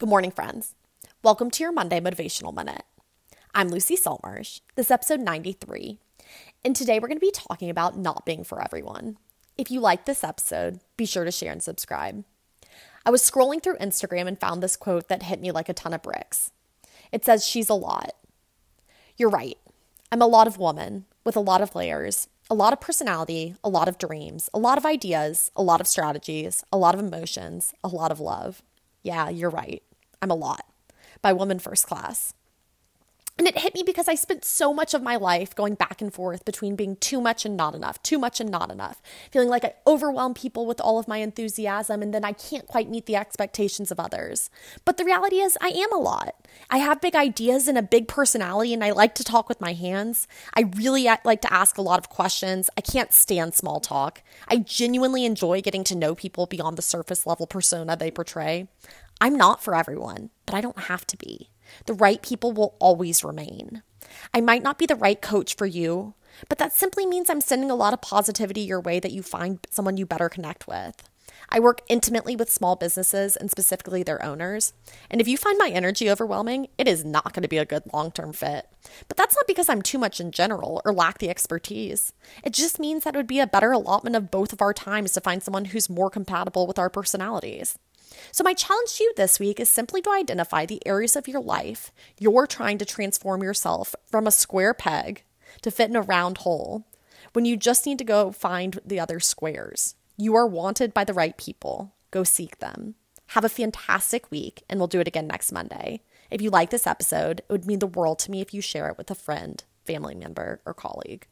Good morning, friends. Welcome to your Monday Motivational Minute. I'm Lucy Saltmarsh. This is episode 93. And today we're going to be talking about not being for everyone. If you like this episode, be sure to share and subscribe. I was scrolling through Instagram and found this quote that hit me like a ton of bricks. It says, She's a lot. You're right. I'm a lot of woman with a lot of layers, a lot of personality, a lot of dreams, a lot of ideas, a lot of strategies, a lot of emotions, a lot of love. Yeah, you're right. I'm a Lot by Woman First Class. And it hit me because I spent so much of my life going back and forth between being too much and not enough, too much and not enough, feeling like I overwhelm people with all of my enthusiasm and then I can't quite meet the expectations of others. But the reality is, I am a lot. I have big ideas and a big personality, and I like to talk with my hands. I really like to ask a lot of questions. I can't stand small talk. I genuinely enjoy getting to know people beyond the surface level persona they portray. I'm not for everyone, but I don't have to be. The right people will always remain. I might not be the right coach for you, but that simply means I'm sending a lot of positivity your way that you find someone you better connect with. I work intimately with small businesses and specifically their owners. And if you find my energy overwhelming, it is not going to be a good long term fit. But that's not because I'm too much in general or lack the expertise. It just means that it would be a better allotment of both of our times to find someone who's more compatible with our personalities. So, my challenge to you this week is simply to identify the areas of your life you're trying to transform yourself from a square peg to fit in a round hole when you just need to go find the other squares. You are wanted by the right people. Go seek them. Have a fantastic week, and we'll do it again next Monday. If you like this episode, it would mean the world to me if you share it with a friend, family member, or colleague.